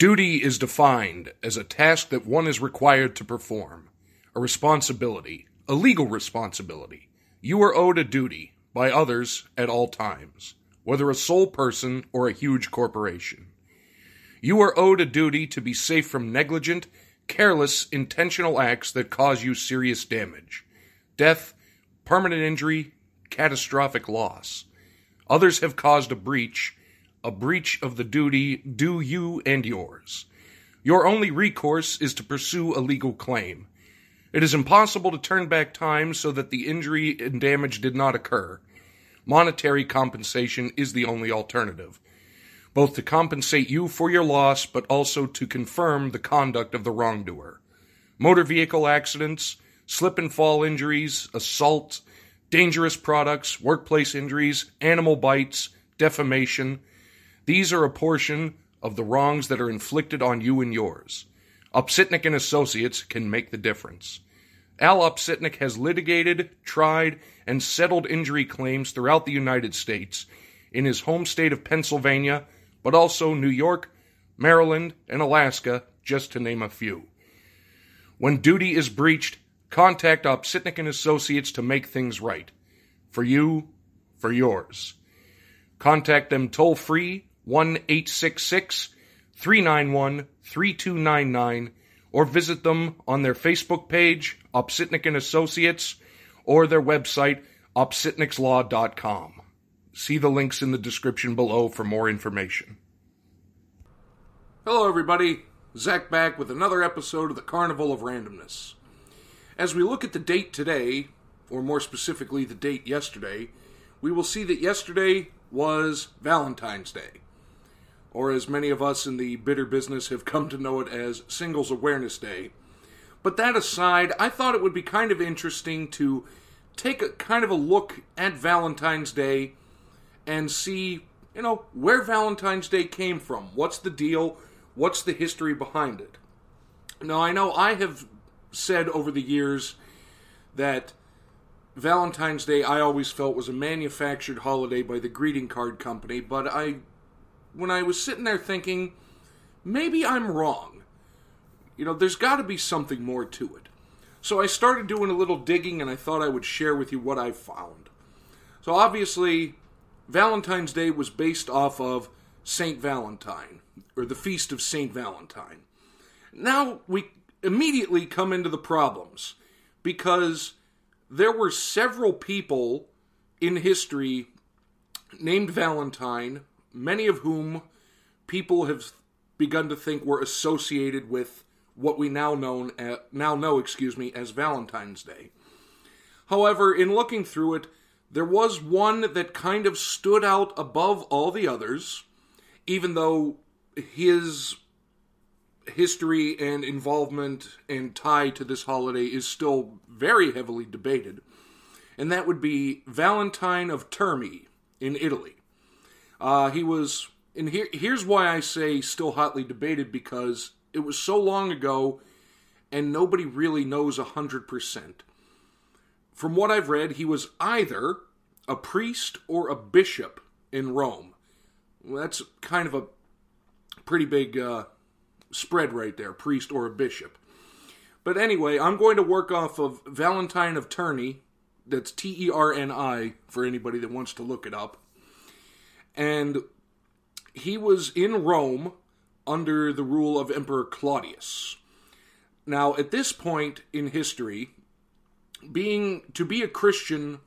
Duty is defined as a task that one is required to perform, a responsibility, a legal responsibility. You are owed a duty by others at all times, whether a sole person or a huge corporation. You are owed a duty to be safe from negligent, careless, intentional acts that cause you serious damage, death, permanent injury, catastrophic loss. Others have caused a breach, a breach of the duty due you and yours. Your only recourse is to pursue a legal claim. It is impossible to turn back time so that the injury and damage did not occur. Monetary compensation is the only alternative, both to compensate you for your loss, but also to confirm the conduct of the wrongdoer. Motor vehicle accidents, slip and fall injuries, assault, dangerous products, workplace injuries, animal bites, defamation, these are a portion of the wrongs that are inflicted on you and yours. Opsitnik and Associates can make the difference. Al Opsitnik has litigated, tried, and settled injury claims throughout the United States, in his home state of Pennsylvania, but also New York, Maryland, and Alaska, just to name a few. When duty is breached, contact Opsitnik and Associates to make things right. For you, for yours. Contact them toll free 1 866 391 3299 or visit them on their Facebook page, Opsitnik and Associates, or their website, opsitnikslaw.com. See the links in the description below for more information. Hello, everybody. Zach back with another episode of the Carnival of Randomness. As we look at the date today, or more specifically the date yesterday, we will see that yesterday was Valentine's Day or as many of us in the bitter business have come to know it as Singles Awareness Day. But that aside, I thought it would be kind of interesting to take a kind of a look at Valentine's Day and see, you know, where Valentine's Day came from. What's the deal? What's the history behind it? Now, I know I have said over the years that Valentine's Day I always felt was a manufactured holiday by the greeting card company, but I when I was sitting there thinking, maybe I'm wrong. You know, there's got to be something more to it. So I started doing a little digging and I thought I would share with you what I found. So obviously, Valentine's Day was based off of St. Valentine, or the Feast of St. Valentine. Now we immediately come into the problems because there were several people in history named Valentine many of whom people have begun to think were associated with what we now known as, now know, excuse me, as Valentine's Day. However, in looking through it, there was one that kind of stood out above all the others, even though his history and involvement and tie to this holiday is still very heavily debated, and that would be Valentine of Terni in Italy. Uh, he was, and here, here's why I say still hotly debated because it was so long ago and nobody really knows 100%. From what I've read, he was either a priest or a bishop in Rome. Well, that's kind of a pretty big uh, spread right there priest or a bishop. But anyway, I'm going to work off of Valentine of Terni. That's T E R N I for anybody that wants to look it up and he was in Rome under the rule of Emperor Claudius. Now, at this point in history, being to be a Christian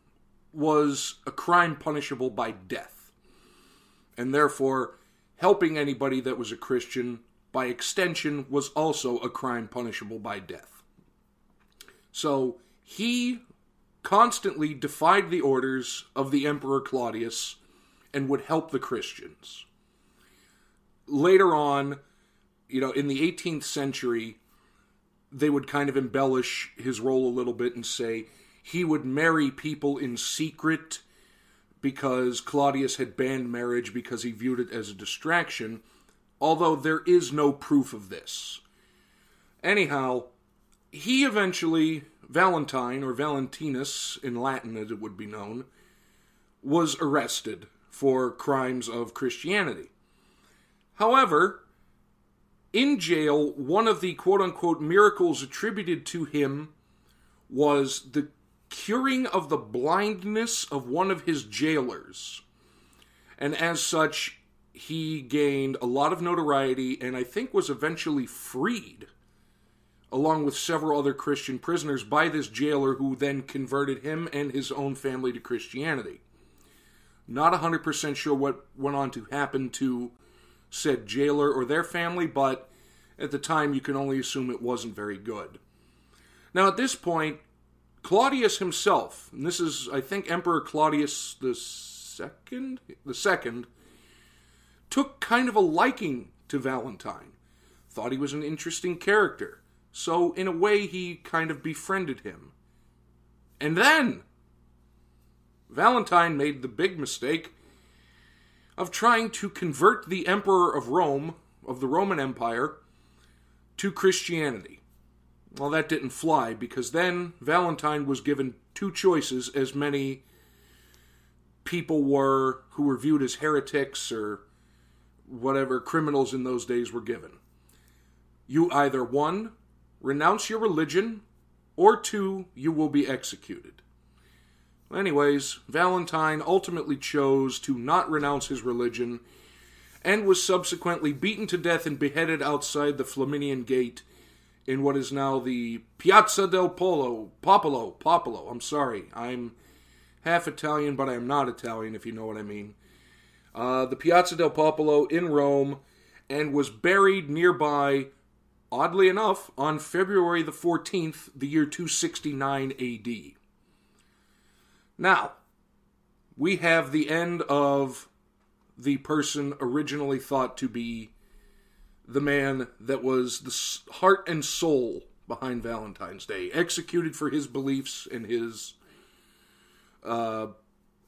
was a crime punishable by death. And therefore, helping anybody that was a Christian by extension was also a crime punishable by death. So, he constantly defied the orders of the Emperor Claudius and would help the Christians. Later on, you know, in the 18th century, they would kind of embellish his role a little bit and say he would marry people in secret because Claudius had banned marriage because he viewed it as a distraction, although there is no proof of this. Anyhow, he eventually, Valentine, or Valentinus in Latin as it would be known, was arrested for crimes of Christianity. However, in jail, one of the quote unquote miracles attributed to him was the curing of the blindness of one of his jailers. And as such, he gained a lot of notoriety and I think was eventually freed, along with several other Christian prisoners, by this jailer who then converted him and his own family to Christianity. Not 100% sure what went on to happen to said jailer or their family, but at the time you can only assume it wasn't very good. Now, at this point, Claudius himself, and this is, I think, Emperor Claudius the second, the second, took kind of a liking to Valentine, thought he was an interesting character, so in a way he kind of befriended him. And then Valentine made the big mistake of trying to convert the Emperor of Rome, of the Roman Empire, to Christianity. Well, that didn't fly because then Valentine was given two choices, as many people were who were viewed as heretics or whatever criminals in those days were given. You either one, renounce your religion, or two, you will be executed. Anyways, Valentine ultimately chose to not renounce his religion and was subsequently beaten to death and beheaded outside the Flaminian Gate in what is now the Piazza del Polo, Popolo, Popolo. I'm sorry, I'm half Italian, but I am not Italian, if you know what I mean. Uh, the Piazza del Popolo in Rome, and was buried nearby, oddly enough, on February the 14th, the year 269 AD. Now, we have the end of the person originally thought to be the man that was the heart and soul behind Valentine's Day, executed for his beliefs and his uh,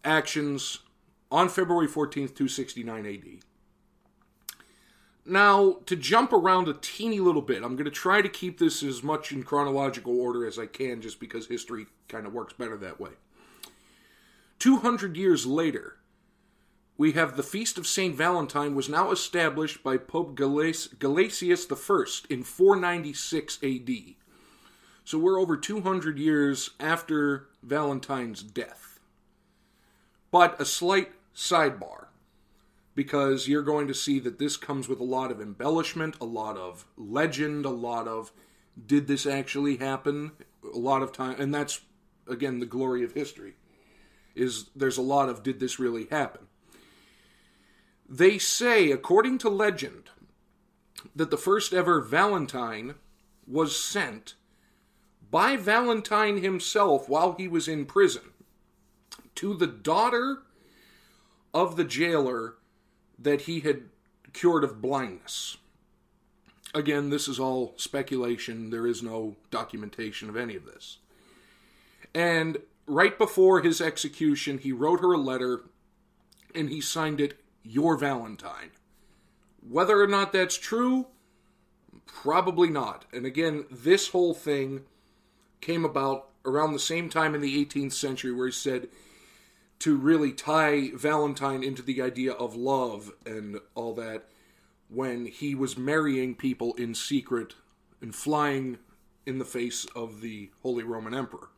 actions on February 14th, 269 AD. Now, to jump around a teeny little bit, I'm going to try to keep this as much in chronological order as I can just because history kind of works better that way. 200 years later, we have the Feast of St. Valentine was now established by Pope Gelasius I in 496 AD. So we're over 200 years after Valentine's death. But a slight sidebar, because you're going to see that this comes with a lot of embellishment, a lot of legend, a lot of did this actually happen, a lot of time, and that's, again, the glory of history is there's a lot of did this really happen? They say, according to legend, that the first ever Valentine was sent by Valentine himself while he was in prison to the daughter of the jailer that he had cured of blindness. Again, this is all speculation. There is no documentation of any of this. And right before his execution, he wrote her a letter and he signed it, Your Valentine. Whether or not that's true, probably not. And again, this whole thing came about around the same time in the 18th century where he said to really tie Valentine into the idea of love and all that when he was marrying people in secret and flying in the face of the Holy Roman Emperor.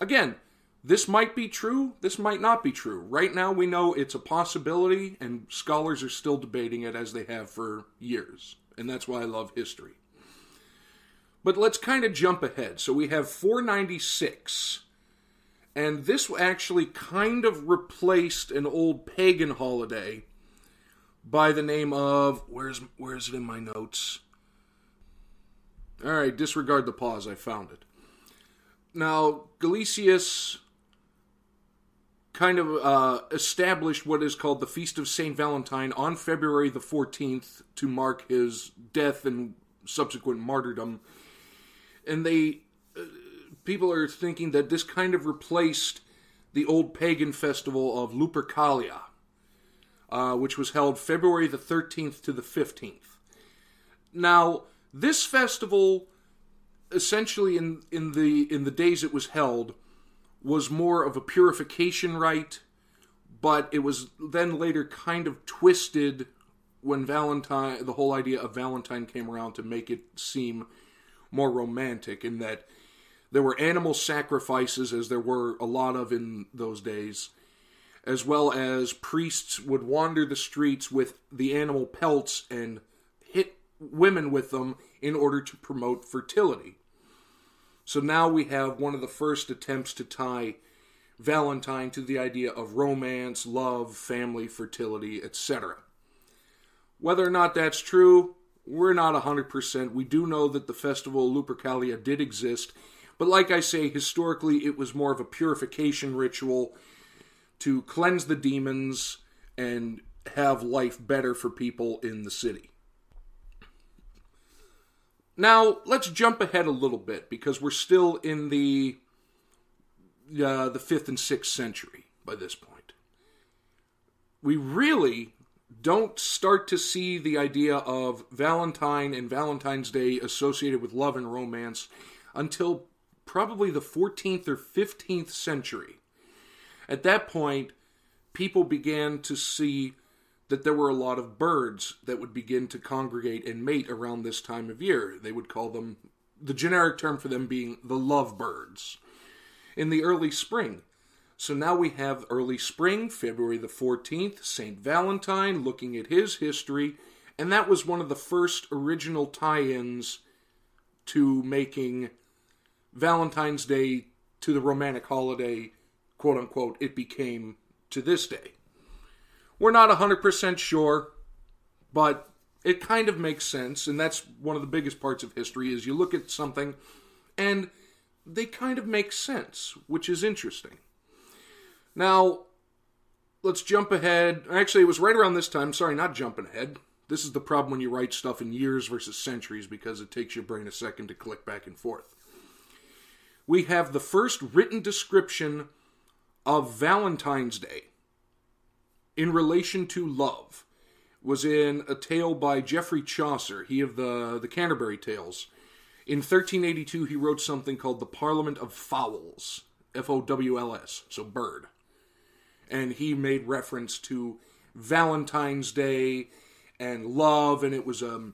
Again, this might be true, this might not be true. Right now, we know it's a possibility, and scholars are still debating it as they have for years. And that's why I love history. But let's kind of jump ahead. So we have 496, and this actually kind of replaced an old pagan holiday by the name of where's where's it in my notes? All right, disregard the pause. I found it. Now, Gelasius kind of uh, established what is called the Feast of St. Valentine on February the 14th to mark his death and subsequent martyrdom. And they, uh, people are thinking that this kind of replaced the old pagan festival of Lupercalia, uh, which was held February the 13th to the 15th. Now, this festival essentially in in the in the days it was held was more of a purification rite, but it was then later kind of twisted when Valentine, the whole idea of Valentine came around to make it seem more romantic, in that there were animal sacrifices, as there were a lot of in those days, as well as priests would wander the streets with the animal pelts and hit women with them in order to promote fertility. So now we have one of the first attempts to tie Valentine to the idea of romance, love, family, fertility, etc. Whether or not that's true, we're not 100%. We do know that the festival Lupercalia did exist, but like I say, historically it was more of a purification ritual to cleanse the demons and have life better for people in the city. Now, let's jump ahead a little bit because we're still in the uh, the 5th and 6th century by this point. We really don't start to see the idea of Valentine and Valentine's Day associated with love and romance until probably the 14th or 15th century. At that point, people began to see that there were a lot of birds that would begin to congregate and mate around this time of year. They would call them, the generic term for them being the lovebirds, in the early spring. So now we have early spring, February the 14th, St. Valentine, looking at his history, and that was one of the first original tie ins to making Valentine's Day to the Romantic holiday quote unquote, it became to this day. We're not 100% sure, but it kind of makes sense, and that's one of the biggest parts of history is you look at something and they kind of make sense, which is interesting. Now, let's jump ahead. Actually, it was right around this time. Sorry, not jumping ahead. This is the problem when you write stuff in years versus centuries because it takes your brain a second to click back and forth. We have the first written description of Valentine's Day in relation to love was in a tale by Geoffrey Chaucer, he of the, the Canterbury Tales. In 1382, he wrote something called the Parliament of Fowls, F O W L S, so bird. And he made reference to Valentine's Day and love, and it was um,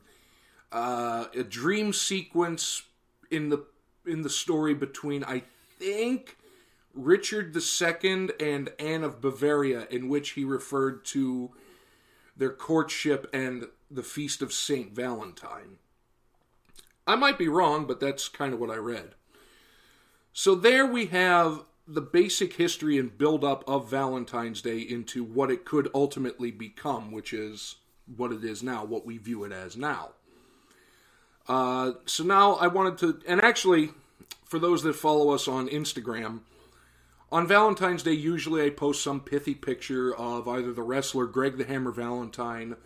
uh, a dream sequence in the in the story between I think Richard II and Anne of Bavaria, in which he referred to their courtship and the feast of Saint Valentine. I might be wrong, but that's kind of what I read. So there we have the basic history and build up of Valentine's Day into what it could ultimately become, which is what it is now, what we view it as now. Uh, so now I wanted to, and actually, for those that follow us on Instagram, on Valentine's Day, usually I post some pithy picture of either the wrestler Greg the Hammer Valentine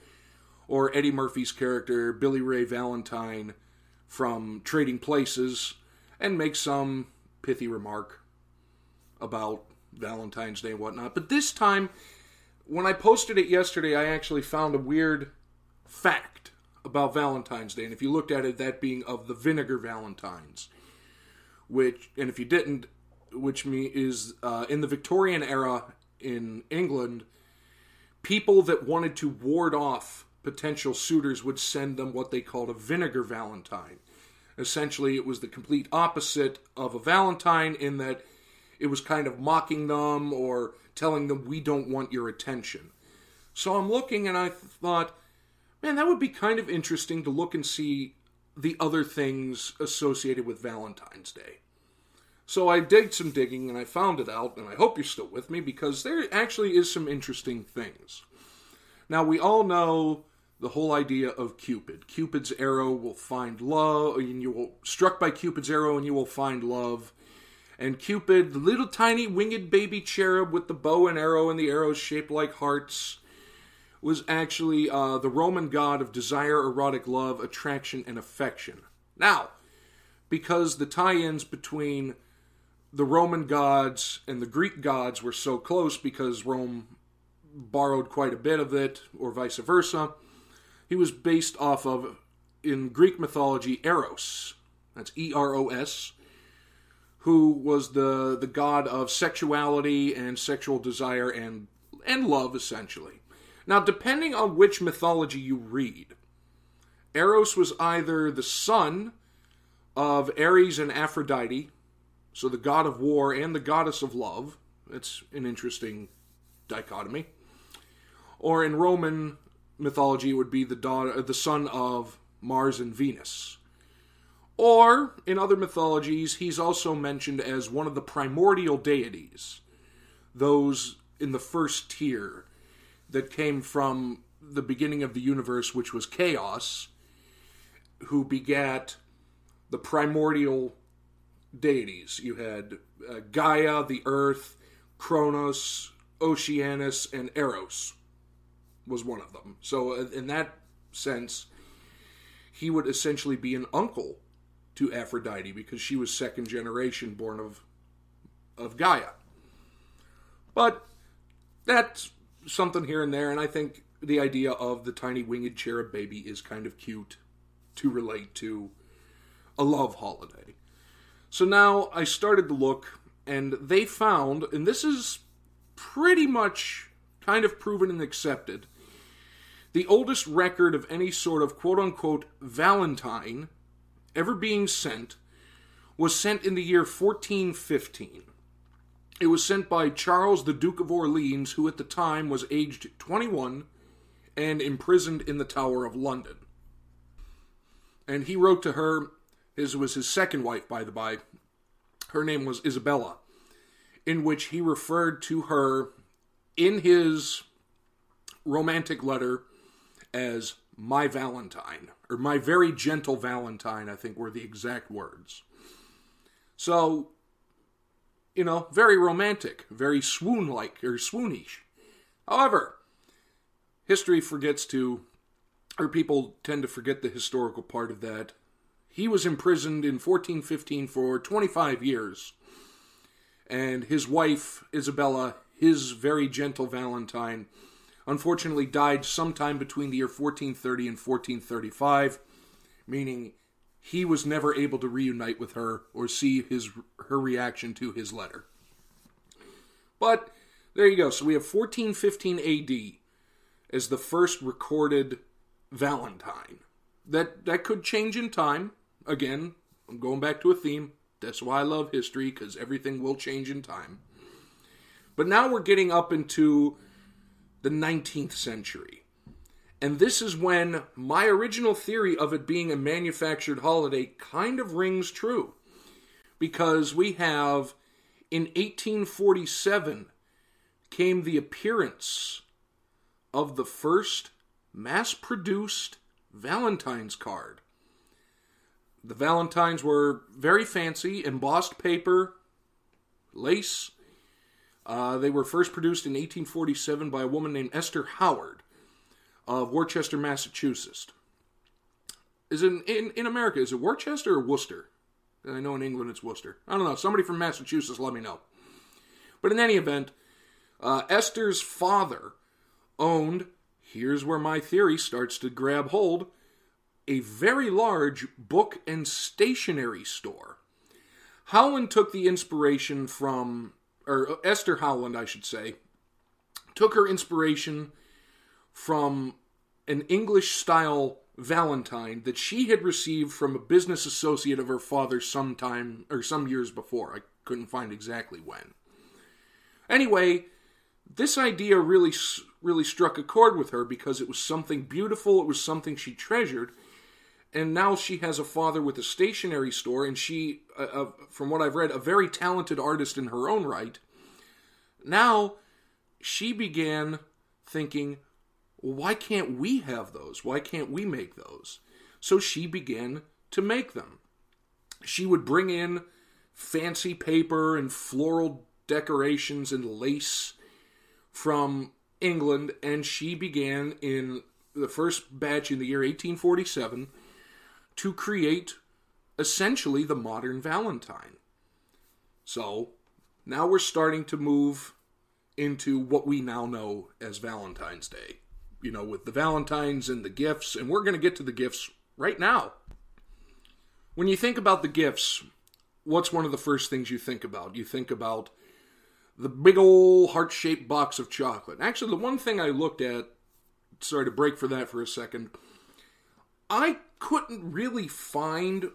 or Eddie Murphy's character Billy Ray Valentine from Trading Places and make some pithy remark about Valentine's Day and whatnot. But this time, when I posted it yesterday, I actually found a weird fact about Valentine's Day. And if you looked at it, that being of the vinegar Valentines. Which, and if you didn't, which me is uh, in the Victorian era in England, people that wanted to ward off potential suitors would send them what they called a vinegar valentine. Essentially, it was the complete opposite of a valentine in that it was kind of mocking them or telling them, we don't want your attention. So I'm looking and I thought, man, that would be kind of interesting to look and see the other things associated with Valentine's Day. So I did some digging and I found it out, and I hope you're still with me because there actually is some interesting things. Now, we all know the whole idea of Cupid. Cupid's arrow will find love, and you will struck by Cupid's arrow, and you will find love. And Cupid, the little tiny winged baby cherub with the bow and arrow, and the arrows shaped like hearts, was actually uh, the Roman god of desire, erotic love, attraction, and affection. Now, because the tie ins between the Roman gods and the Greek gods were so close because Rome borrowed quite a bit of it, or vice versa. He was based off of, in Greek mythology, Eros. That's E R O S, who was the, the god of sexuality and sexual desire and, and love, essentially. Now, depending on which mythology you read, Eros was either the son of Ares and Aphrodite, so the god of war and the goddess of love. It's an interesting dichotomy. Or in Roman mythology, it would be the daughter, uh, the son of Mars and Venus. Or in other mythologies, he's also mentioned as one of the primordial deities, those in the first tier that came from the beginning of the universe, which was chaos, who begat the primordial deities. You had uh, Gaia, the earth, Kronos, Oceanus, and Eros was one of them. So, uh, in that sense, he would essentially be an uncle to Aphrodite because she was second generation born of of Gaia. But that's something here and there, and I think the idea of the tiny winged cherub baby is kind of cute to relate to a love holiday. So now I started to look, and they found, and this is pretty much kind of proven and accepted, the oldest record of any sort of quote unquote Valentine ever being sent was sent in the year 1415. It was sent by Charles, the Duke of Orleans, who at the time was aged 21 and imprisoned in the Tower of London. And he wrote to her his was his second wife, by the by. Her name was Isabella, in which he referred to her in his romantic letter as my Valentine, or my very gentle Valentine, I think were the exact words. So, you know, very romantic, very swoon like, or swoonish. However, history forgets to, or people tend to forget the historical part of that he was imprisoned in 1415 for 25 years. And his wife, Isabella, his very gentle Valentine, unfortunately died sometime between the year 1430 and 1435, meaning he was never able to reunite with her or see his her reaction to his letter. But there you go. So we have 1415 AD as the first recorded Valentine. That that could change in time again, I'm going back to a theme. That's why I love history, because everything will change in time. But now we're getting up into the 19th century. And this is when my original theory of it being a manufactured holiday kind of rings true. Because we have, in 1847, came the appearance of the first mass produced Valentine's card. The Valentines were very fancy, embossed paper, lace. Uh, they were first produced in 1847 by a woman named Esther Howland of Worcester, Massachusetts. Is it in, in America? Is it Worcester or Worcester? I know in England it's Worcester. I don't know. Somebody from Massachusetts, let me know. But in any event, uh, Esther's father owned. Here's where my theory starts to grab hold a very large book and stationery store. Howland took the inspiration from, or Esther Howland, I should say, took her inspiration from an English style Valentine that she had received from a business associate of her father sometime or some years before. I couldn't find exactly when. Anyway, this idea really really struck a chord with her because it was something beautiful, it was something she treasured, and now she has a father with a stationery store, and she, uh, uh, from what I've read, a very talented artist in her own right. Now she began thinking, why can't we have those? Why can't we make those? So she began to make them. She would bring in fancy paper and floral decorations and lace from England, and she began in the first batch in the year 1847 to create essentially the modern Valentine. So now we're starting to move into what we now know as Valentine's Day. You know, with the Valentines and the gifts, and we're going to get to the gifts right now. When you think about the gifts, what's one of the first things you think about? You think about the big old heart shaped box of chocolate. Actually, the one thing I looked at sorry to break for that for a second. I couldn't really find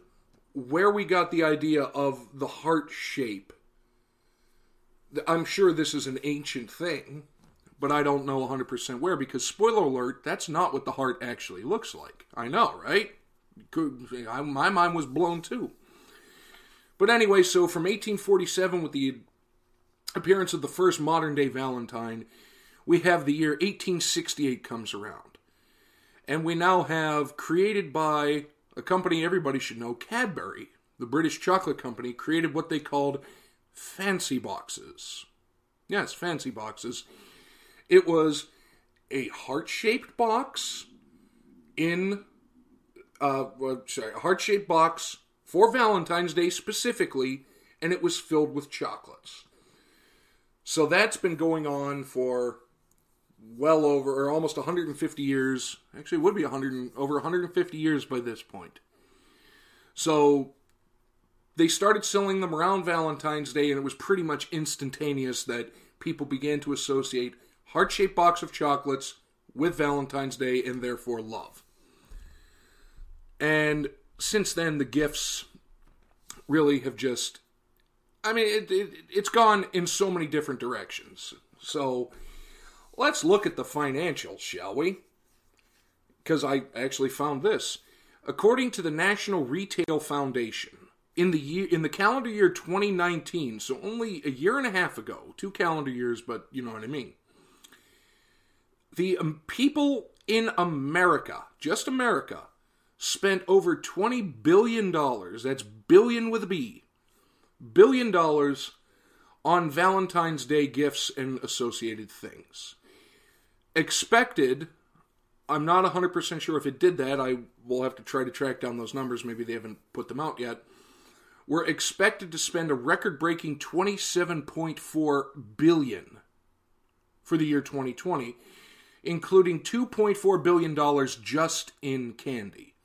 where we got the idea of the heart shape. I'm sure this is an ancient thing, but I don't know 100% where because, spoiler alert, that's not what the heart actually looks like. I know, right? My mind was blown too. But anyway, so from 1847, with the appearance of the first modern day Valentine, we have the year 1868 comes around. And we now have created by a company everybody should know, Cadbury, the British chocolate company, created what they called fancy boxes. Yes, fancy boxes. It was a heart shaped box in, uh, sorry, a heart shaped box for Valentine's Day specifically, and it was filled with chocolates. So that's been going on for well over or almost 150 years. Actually, would be 100 over 150 years by this point. So they started selling them around Valentine's Day, and it was pretty much instantaneous that people began to associate heart-shaped box of chocolates with Valentine's Day and therefore love. And since then, the gifts really have just. I mean, it, it, it's gone in so many different directions. So let's look at the financials, shall we? Because I actually found this. According to the National Retail Foundation, in the year in the calendar year 2019, so only a year and a half ago, two calendar years, but you know what I mean. The um, people in America, just America, spent over 20 billion dollars. That's billion with a B. Billion dollars on Valentine's Day gifts and associated things. Expected I'm not 100% sure if it did that. I will have to try to track down those numbers. Maybe they haven't put them out yet We're expected to spend a record-breaking 27.4 billion for the year 2020, including 2.4 billion dollars just in candy.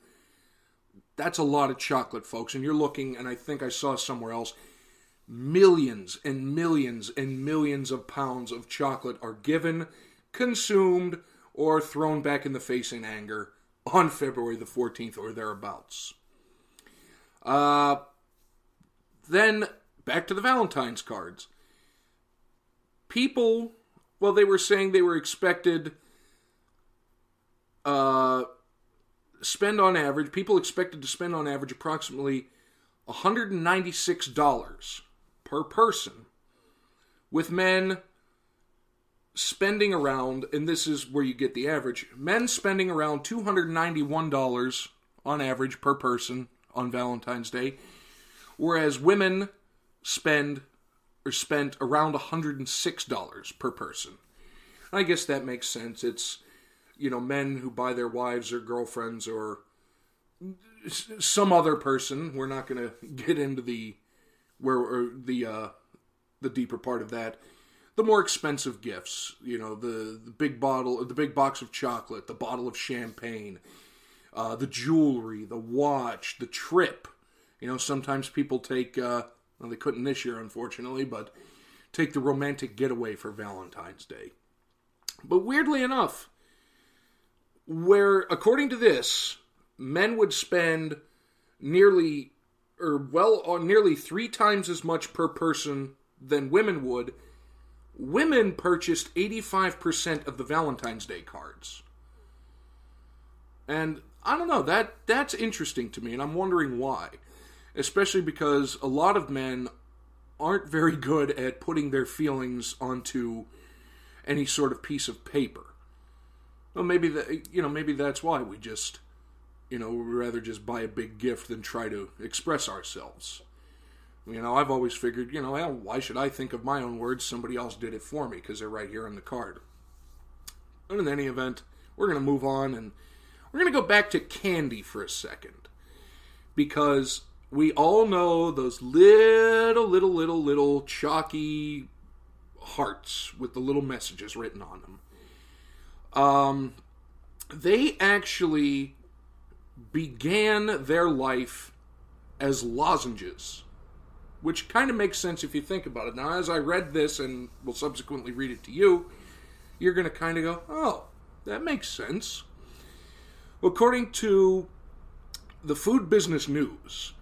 That's a lot of chocolate, folks, and you're looking and I think I saw somewhere else millions and millions and millions of pounds of chocolate are given, consumed, or thrown back in the face in anger on February the 14th or thereabouts. Uh, then back to the Valentine's cards. People, well, they were saying they were expected uh, spend on average, people expected to spend on average approximately $196 per person, with men spending around, and this is where you get the average, men spending around $291 on average per person on Valentine's Day, whereas women spend or spent around $106 per person. I guess that makes sense. It's you know men who buy their wives or girlfriends or some other person. We're not going to get into the where the uh, the deeper part of that. The more expensive gifts, you know, the, the big bottle, the big box of chocolate, the bottle of champagne, uh, the jewelry, the watch, the trip, you know, sometimes people take, uh, well, they couldn't this year, unfortunately, but take the romantic getaway for Valentine's Day. But weirdly enough, where, according to this, men would spend nearly, or well, on nearly three times as much per person than women would, women purchased 85% of the Valentine's Day cards. And I don't know, that that's interesting to me, and I'm wondering why especially because a lot of men aren't very good at putting their feelings onto any sort of piece of paper. Well, maybe that you know maybe that's why we just you know we rather just buy a big gift than try to express ourselves. You know, I've always figured, you know, well, why should I think of my own words? Somebody else did it for me because they're right here on the card. But in any event, we're going to move on and we're going to go back to candy for a second because we all know those little, little, little, little chalky hearts with the little messages written on them. Um, they actually began their life as lozenges, which kind of makes sense if you think about it. Now, as I read this and will subsequently read it to you, you're going to kind of go, oh, that makes sense. According to the Food Business News,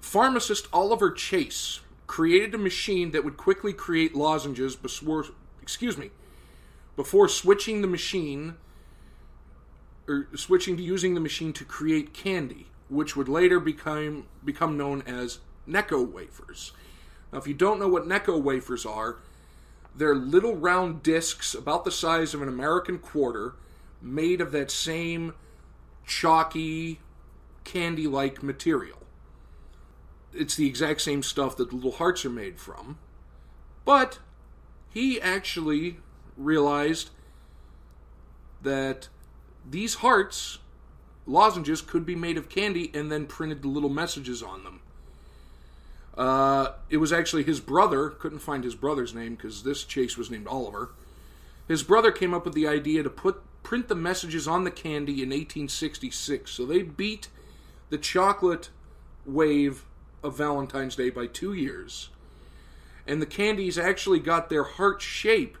pharmacist Oliver Chase created a machine that would quickly create lozenges before, excuse me, before switching the machine or switching to using the machine to create candy, which would later become become known as Necco wafers. Now, if you don't know what Necco wafers are, they're little round discs about the size of an American quarter, made of that same chalky, candy like material. It's the exact same stuff that the little hearts are made from. But he actually realized that these hearts, lozenges, could be made of candy and then printed the little messages on them. Uh, it was actually his brother, couldn't find his brother's name because this chase was named Oliver. His brother came up with the idea to put print the messages on the candy in 1866. So they beat the chocolate wave of Valentine's Day by two years. And the candies actually got their heart shape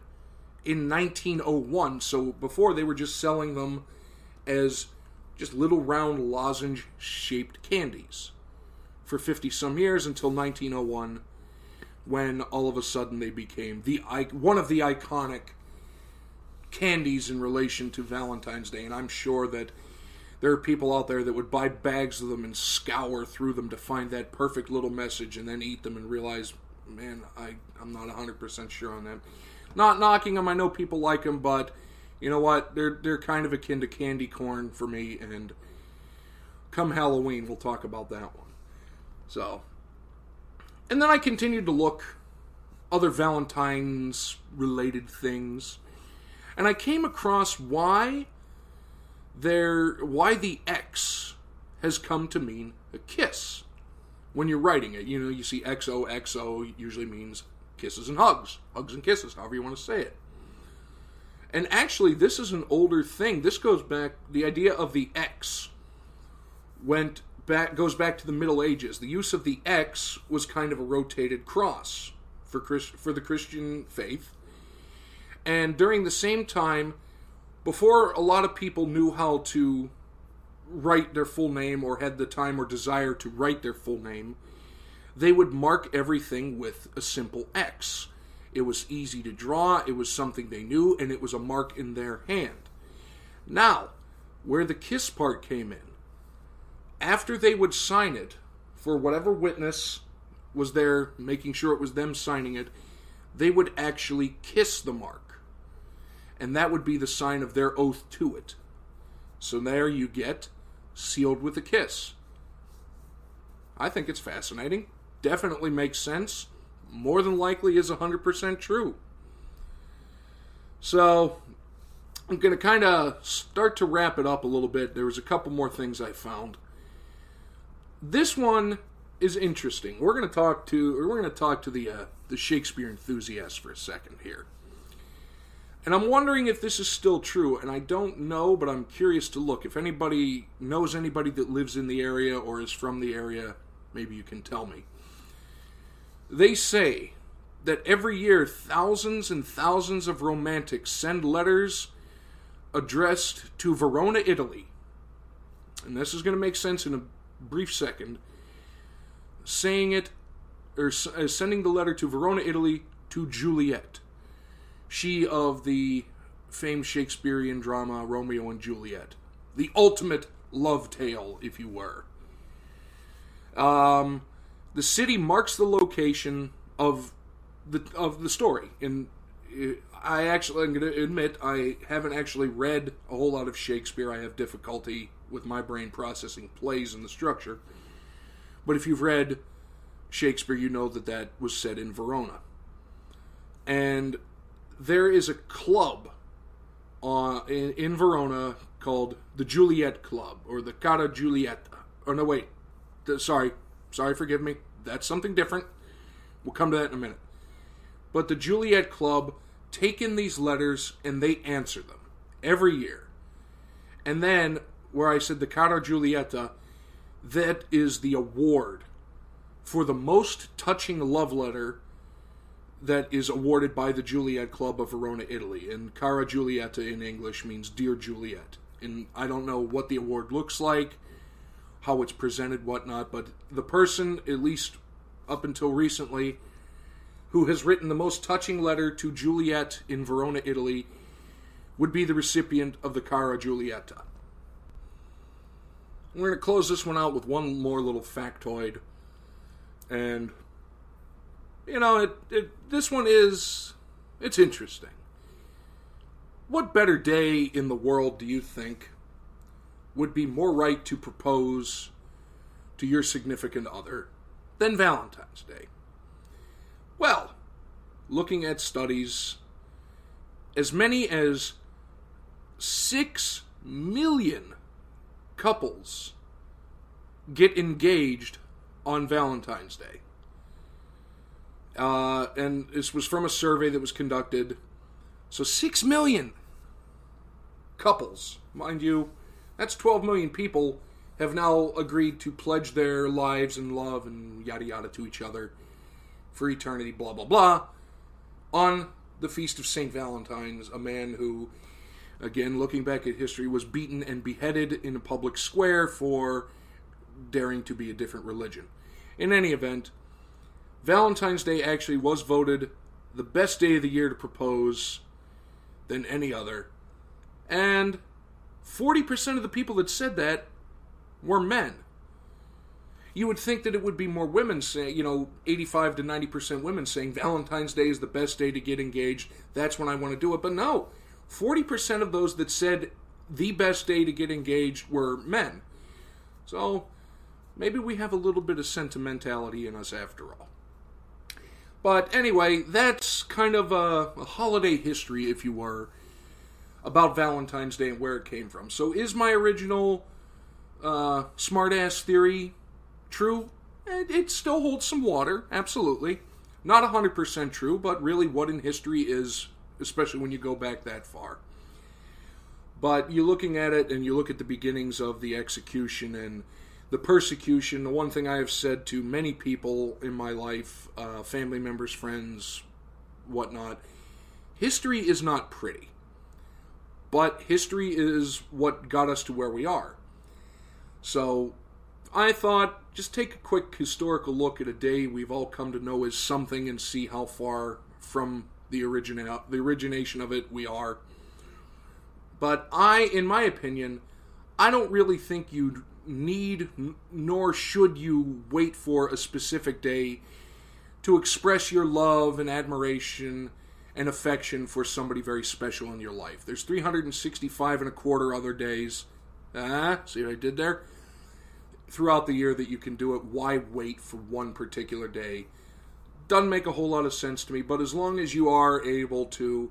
in 1901. So before they were just selling them as just little round lozenge shaped candies for 50 some years until 1901 when all of a sudden they became the one of the iconic candies in relation to Valentine's Day. And I'm sure that there are people out there that would buy bags of them and scour through them to find that perfect little message and then eat them and realize man I I'm not 100% sure on that. Not knocking them I know people like them but you know what? They're they're kind of akin to candy corn for me and come Halloween we'll talk about that one so, and then I continued to look other Valentine's related things, and I came across why there why the X has come to mean a kiss when you're writing it. You know, you see XOXO usually means kisses and hugs, hugs and kisses, however you want to say it. And actually, this is an older thing. This goes back, the idea of the X went back goes back to the Middle Ages. The use of the X was kind of a rotated cross for Chris, for the Christian faith. And during the same time, before a lot of people knew how to write their full name or had the time or desire to write their full name, they would mark everything with a simple X. It was easy to draw, it was something they knew, and it was a mark in their hand. Now, where the kiss part came in, after they would sign it, for whatever witness was there making sure it was them signing it, they would actually kiss the mark. And that would be the sign of their oath to it. So there you get sealed with a kiss. I think it's fascinating. Definitely makes sense. More than likely is 100% true. So I'm going to kind of start to wrap it up a little bit. There was a couple more things I found. This one is interesting. We're going to talk to we're going to talk to the uh, the Shakespeare enthusiast for a second here. And I'm wondering if this is still true, and I don't know, but I'm curious to look. If anybody knows anybody that lives in the area or is from the area, maybe you can tell me. They say that every year thousands and thousands of romantics send letters addressed to Verona, Italy. And this is going to make sense in a brief second, saying it or uh, sending the letter to Verona, Italy, to Juliet, she of the famed Shakespearean drama Romeo and Juliet, the ultimate love tale, if you were. Um, the city marks the location of the of the story, and uh, I actually I'm going to admit I haven't actually read a whole lot of Shakespeare. I have difficulty with my brain processing plays and the structure. But if you've read Shakespeare, you know that that was set in Verona. And there is a club uh, in, in Verona called the Juliet Club or the Cara Giulietta. Oh, no, wait. The, sorry. Sorry, forgive me. That's something different. We'll come to that in a minute. But the Juliet Club take in these letters and they answer them every year. And then where I said the Cara Giulietta, that is the award for the most touching love letter that is awarded by the Juliet Club of Verona, Italy. And Cara Giulietta in English means Dear Juliet. And I don't know what the award looks like, how it's presented, whatnot, but the person, at least up until recently, who has written the most touching letter to Juliet in Verona, Italy, would be the recipient of the Cara Giulietta. We're going to close this one out with one more little factoid. And, you know, it, it, this one is. It's interesting. What better day in the world do you think would be more right to propose to your significant other than Valentine's Day? Well, looking at studies, as many as 6 million couples get engaged on Valentine's Day. Uh, and this was from a survey that was conducted. So 6 million couples, mind you, that's 12 million people have now agreed to pledge their lives and love and yada yada to each other for eternity, blah blah blah, on the feast of St. Valentine's, a man who Again, looking back at history, was beaten and beheaded in a public square for daring to be a different religion. In any event, Valentine's Day actually was voted the best day of the year to propose than any other. And 40% of the people that said that were men. You would think that it would be more women saying, you know, 85 to 90% women saying Valentine's Day is the best day to get engaged. That's when I want to do it. But no, 40% of those that said the best day to get engaged were men. So maybe we have a little bit of sentimentality in us after all. But anyway, that's kind of a, a holiday history, if you were, about Valentine's Day and where it came from. So is my original uh, smartass theory true? It, it still holds some water, absolutely. Not 100% true, but really what in history is especially when you go back that far. But you're looking at it and you look at the beginnings of the execution and the persecution. The one thing I have said to many people in my life, uh, family members, friends, whatnot, history is not pretty. But history is what got us to where we are. So I thought just take a quick historical look at a day we've all come to know as something and see how far from the origina- the origination of it we are. But I, in my opinion, I don't really think you need nor should you wait for a specific day to express your love and admiration and affection for somebody very special in your life. There's 365 and a quarter other days. Ah, see what I did there? Throughout the year that you can do it. Why wait for one particular day? Doesn't make a whole lot of sense to me, but as long as you are able to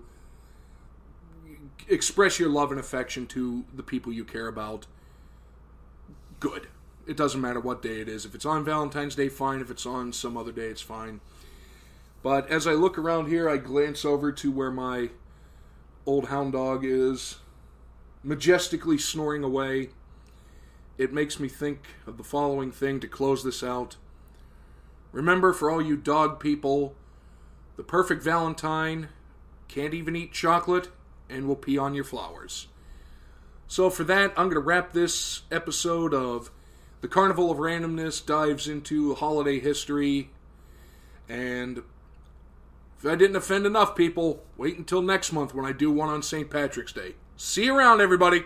express your love and affection to the people you care about, good. It doesn't matter what day it is. If it's on Valentine's Day, fine. If it's on some other day, it's fine. But as I look around here, I glance over to where my old hound dog is majestically snoring away. It makes me think of the following thing to close this out. Remember, for all you dog people, the perfect Valentine can't even eat chocolate and will pee on your flowers. So, for that, I'm going to wrap this episode of The Carnival of Randomness dives into holiday history. And if I didn't offend enough people, wait until next month when I do one on St. Patrick's Day. See you around, everybody!